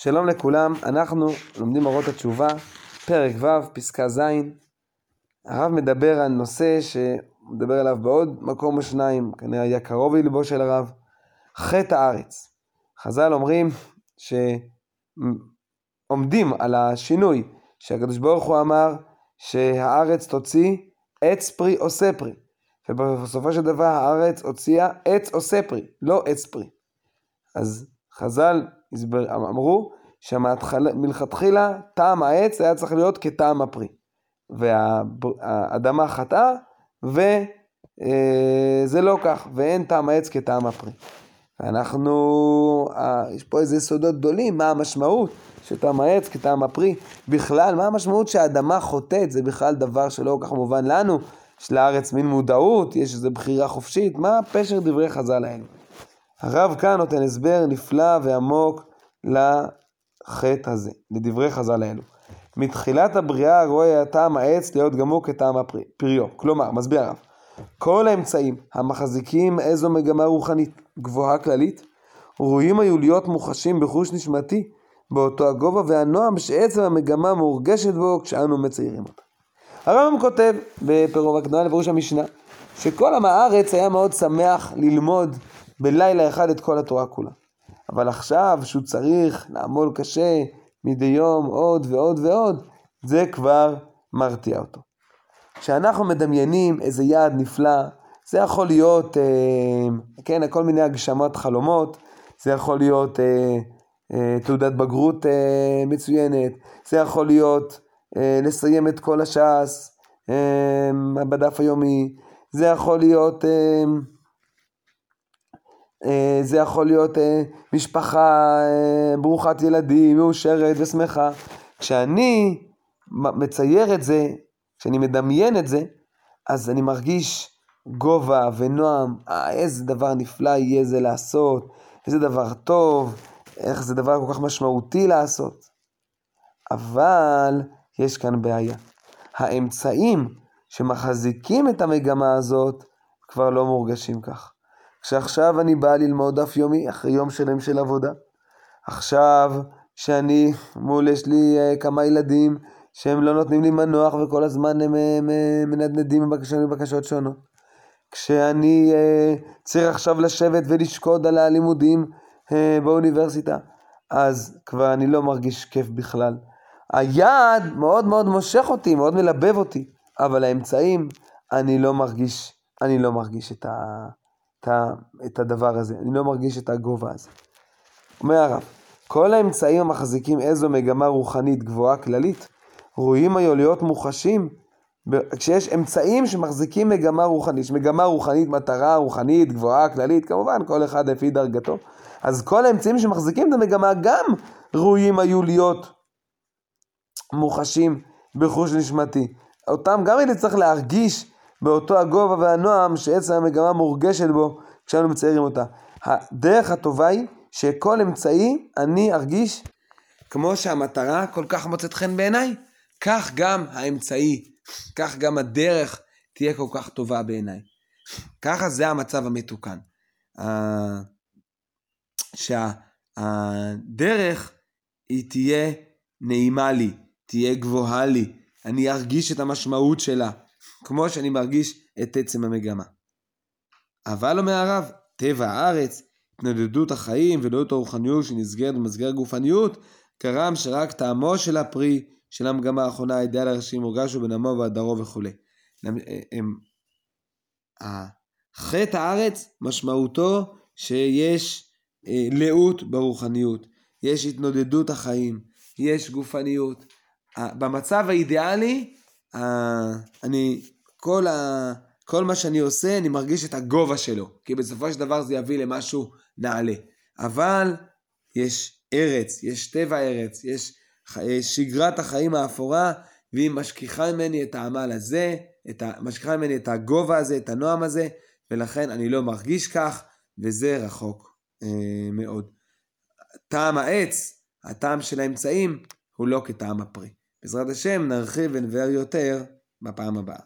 שלום לכולם, אנחנו לומדים אורות התשובה, פרק ו', פסקה ז'. הרב מדבר על נושא שמדבר עליו בעוד מקום או שניים, כנראה היה קרוב ללבו של הרב, חטא הארץ. חז"ל אומרים שעומדים על השינוי שהקדוש ברוך הוא אמר שהארץ תוציא עץ פרי עושה פרי. ובסופו של דבר הארץ הוציאה עץ עושה פרי, לא עץ פרי. אז חז"ל אמרו שמלכתחילה טעם העץ היה צריך להיות כטעם הפרי. והאדמה חטאה וזה אה, לא כך, ואין טעם העץ כטעם הפרי. ואנחנו, אה, יש פה איזה סודות גדולים, מה המשמעות של טעם העץ כטעם הפרי. בכלל, מה המשמעות שהאדמה חוטאת, זה בכלל דבר שלא כל כך מובן לנו. יש לארץ מין מודעות, יש איזו בחירה חופשית, מה פשר דברי חז"ל האלו? הרב כאן נותן הסבר נפלא ועמוק לחטא הזה, לדברי חז"ל האלו. מתחילת הבריאה רואה הטעם העץ להיות גמור כטעם הפריו. כלומר, מסביר הרב, כל האמצעים המחזיקים איזו מגמה רוחנית גבוהה כללית, ראויים היו להיות מוחשים בחוש נשמתי באותו הגובה והנועם שעצם המגמה מורגשת בו כשאנו מציירים אותה. הרמב"ם כותב בפירוב הקדמה לפירוש המשנה, שכל עם הארץ היה מאוד שמח ללמוד בלילה אחד את כל התורה כולה. אבל עכשיו שהוא צריך לעמול קשה מדי יום עוד ועוד ועוד, זה כבר מרתיע אותו. כשאנחנו מדמיינים איזה יעד נפלא, זה יכול להיות, אה, כן, כל מיני הגשמת חלומות, זה יכול להיות אה, אה, תעודת בגרות אה, מצוינת, זה יכול להיות אה, לסיים את כל הש"ס אה, בדף היומי, זה יכול להיות... אה, זה יכול להיות אה, משפחה אה, ברוכת ילדים, מאושרת ושמחה. כשאני מצייר את זה, כשאני מדמיין את זה, אז אני מרגיש גובה ונועם, אה, איזה דבר נפלא יהיה זה לעשות, איזה דבר טוב, איך זה דבר כל כך משמעותי לעשות. אבל יש כאן בעיה. האמצעים שמחזיקים את המגמה הזאת כבר לא מורגשים כך. שעכשיו אני בא ללמוד דף יומי אחרי יום שלם של עבודה. עכשיו שאני, מול יש לי uh, כמה ילדים שהם לא נותנים לי מנוח וכל הזמן הם, הם, הם מנדנדים בבקשות, בבקשות שונות. כשאני uh, צריך עכשיו לשבת ולשקוד על הלימודים uh, באוניברסיטה, אז כבר אני לא מרגיש כיף בכלל. היעד מאוד מאוד מושך אותי, מאוד מלבב אותי, אבל האמצעים, אני לא מרגיש, אני לא מרגיש את ה... את, הדבר הזה, אני לא מרגיש את הגובה הזה. אומר הרב, כל האמצעים המחזיקים איזו מגמה רוחנית גבוהה כללית, ראויים היו להיות מוחשים כשיש אמצעים שמחזיקים מגמה רוחנית, יש מגמה רוחנית, מטרה רוחנית, גבוהה, כללית, כמובן, כל אחד לפי דרגתו. אז כל האמצעים שמחזיקים את המגמה גם ראויים היו להיות מוחשים בחוש נשמתי. אותם גם הייתי צריך להרגיש באותו הגובה והנועם שעצם המגמה מורגשת בו כשאנו מציירים אותה. הדרך הטובה היא שכל אמצעי אני ארגיש כמו שהמטרה כל כך מוצאת חן בעיניי, כך גם האמצעי, כך גם הדרך תהיה כל כך טובה בעיניי. ככה זה המצב המתוקן. שהדרך היא תהיה נעימה לי, תהיה גבוהה לי, אני ארגיש את המשמעות שלה. כמו שאני מרגיש את עצם המגמה. אבל אומר הרב, טבע הארץ, התנדדות החיים ולאות הרוחניות שנסגרת במסגרת גופניות, גרם שרק טעמו של הפרי של המגמה האחרונה, האידאל הראשי מורגשו בנמו והדרו וכולי. חטא הארץ משמעותו שיש אה, לאות ברוחניות, יש התנודדות החיים, יש גופניות. במצב האידיאלי אני, כל, ה, כל מה שאני עושה, אני מרגיש את הגובה שלו, כי בסופו של דבר זה יביא למשהו נעלה. אבל יש ארץ, יש טבע ארץ, יש שגרת החיים האפורה, והיא משכיחה ממני את העמל הזה, את ה, משכיחה ממני את הגובה הזה, את הנועם הזה, ולכן אני לא מרגיש כך, וזה רחוק אה, מאוד. טעם העץ, הטעם של האמצעים, הוא לא כטעם הפרי. בעזרת השם נרחיב ונבאר יותר בפעם הבאה.